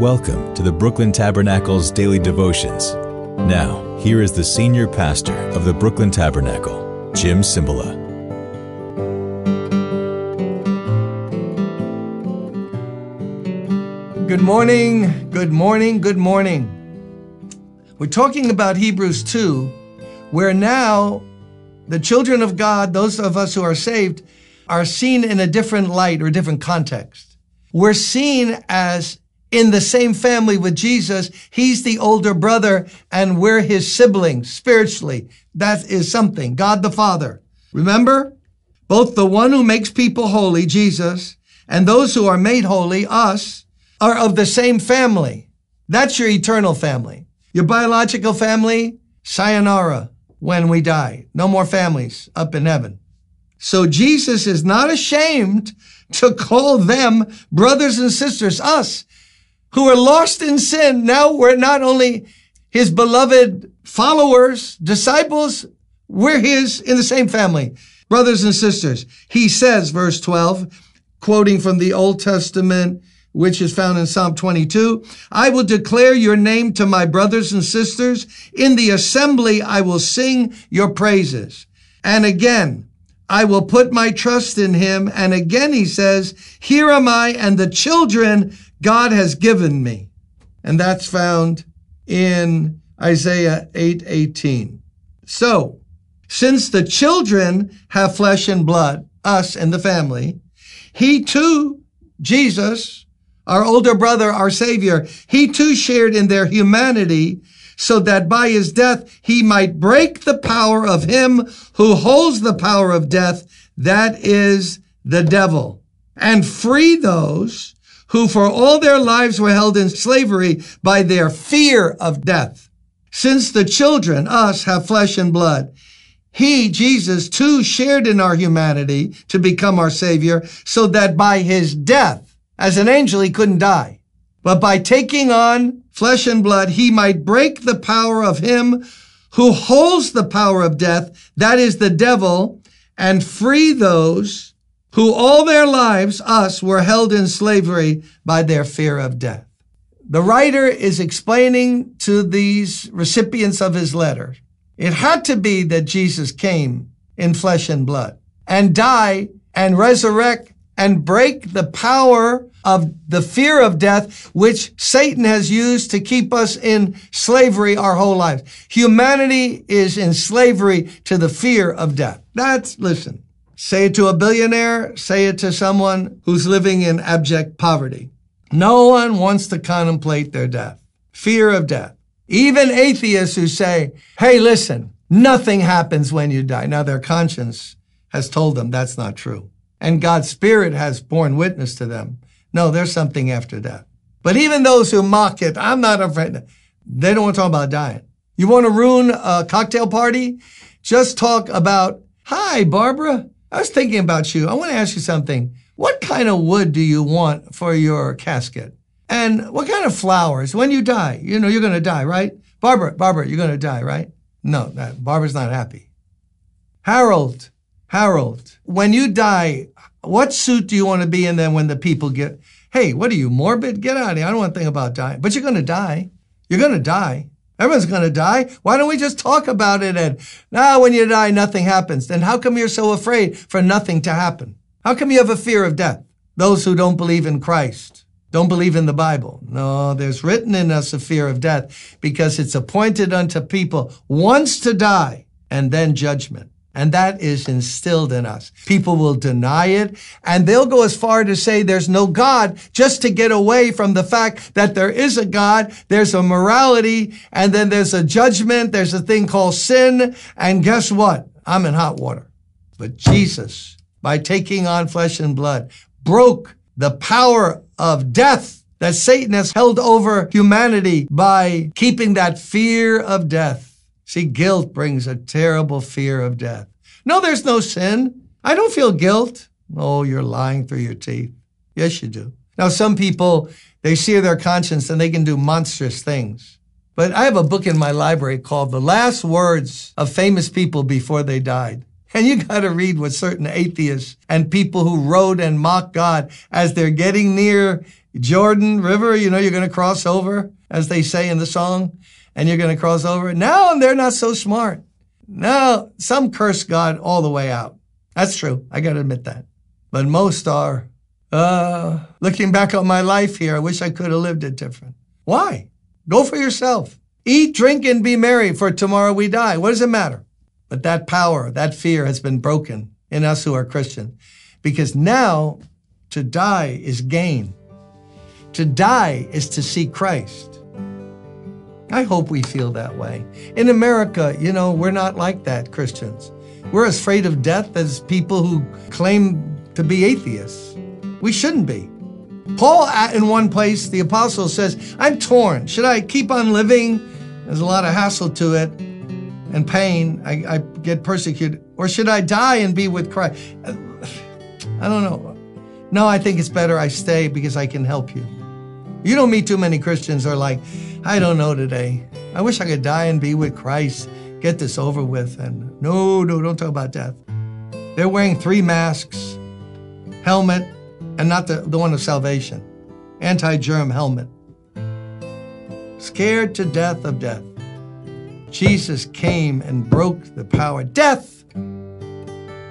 Welcome to the Brooklyn Tabernacle's daily devotions. Now, here is the senior pastor of the Brooklyn Tabernacle, Jim Cymbala. Good morning, good morning, good morning. We're talking about Hebrews 2, where now the children of God, those of us who are saved, are seen in a different light or different context. We're seen as in the same family with Jesus. He's the older brother and we're his siblings spiritually. That is something. God the Father. Remember? Both the one who makes people holy, Jesus, and those who are made holy, us, are of the same family. That's your eternal family. Your biological family, sayonara when we die. No more families up in heaven. So Jesus is not ashamed to call them brothers and sisters, us who are lost in sin. Now we're not only his beloved followers, disciples, we're his in the same family, brothers and sisters. He says, verse 12, quoting from the Old Testament, which is found in Psalm 22. I will declare your name to my brothers and sisters. In the assembly, I will sing your praises. And again, I will put my trust in him. And again, he says, here am I and the children God has given me. And that's found in Isaiah 8, 18. So, since the children have flesh and blood, us and the family, he too, Jesus, our older brother, our savior, he too shared in their humanity so that by his death he might break the power of him who holds the power of death, that is the devil, and free those who for all their lives were held in slavery by their fear of death. Since the children, us, have flesh and blood, he, Jesus, too shared in our humanity to become our savior so that by his death, as an angel, he couldn't die. But by taking on flesh and blood, he might break the power of him who holds the power of death, that is the devil, and free those who all their lives, us, were held in slavery by their fear of death. The writer is explaining to these recipients of his letter, it had to be that Jesus came in flesh and blood and die and resurrect and break the power of the fear of death, which Satan has used to keep us in slavery our whole lives. Humanity is in slavery to the fear of death. That's, listen, Say it to a billionaire, say it to someone who's living in abject poverty. No one wants to contemplate their death. Fear of death. Even atheists who say, hey, listen, nothing happens when you die. Now their conscience has told them that's not true. And God's spirit has borne witness to them. No, there's something after death. But even those who mock it, I'm not afraid. They don't want to talk about dying. You want to ruin a cocktail party? Just talk about, hi, Barbara. I was thinking about you. I want to ask you something. What kind of wood do you want for your casket? And what kind of flowers? When you die, you know, you're going to die, right? Barbara, Barbara, you're going to die, right? No, that, Barbara's not happy. Harold, Harold, when you die, what suit do you want to be in then when the people get, hey, what are you, morbid? Get out of here. I don't want to think about dying. But you're going to die. You're going to die. Everyone's going to die. Why don't we just talk about it? And now when you die, nothing happens. Then how come you're so afraid for nothing to happen? How come you have a fear of death? Those who don't believe in Christ, don't believe in the Bible. No, there's written in us a fear of death because it's appointed unto people once to die and then judgment. And that is instilled in us. People will deny it and they'll go as far to say there's no God just to get away from the fact that there is a God. There's a morality and then there's a judgment. There's a thing called sin. And guess what? I'm in hot water. But Jesus, by taking on flesh and blood, broke the power of death that Satan has held over humanity by keeping that fear of death. See, guilt brings a terrible fear of death. No, there's no sin. I don't feel guilt. Oh, you're lying through your teeth. Yes, you do. Now, some people, they sear their conscience and they can do monstrous things. But I have a book in my library called The Last Words of Famous People Before They Died. And you got to read what certain atheists and people who wrote and mocked God as they're getting near Jordan River, you know, you're going to cross over, as they say in the song, and you're going to cross over. Now they're not so smart. Now, some curse God all the way out. That's true. I got to admit that. But most are, uh, looking back on my life here, I wish I could have lived it different. Why? Go for yourself. Eat, drink, and be merry, for tomorrow we die. What does it matter? But that power, that fear has been broken in us who are Christian. Because now to die is gain. To die is to see Christ. I hope we feel that way. In America, you know, we're not like that, Christians. We're as afraid of death as people who claim to be atheists. We shouldn't be. Paul, in one place, the apostle says, I'm torn. Should I keep on living? There's a lot of hassle to it and pain. I, I get persecuted. Or should I die and be with Christ? I don't know. No, I think it's better I stay because I can help you. You don't meet too many Christians who are like, I don't know today. I wish I could die and be with Christ, get this over with. And no, no, don't talk about death. They're wearing three masks, helmet, and not the, the one of salvation, anti germ helmet. Scared to death of death. Jesus came and broke the power. Death,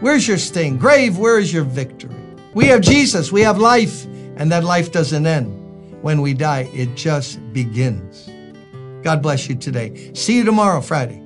where's your sting? Grave, where is your victory? We have Jesus, we have life, and that life doesn't end when we die, it just begins. God bless you today. See you tomorrow, Friday.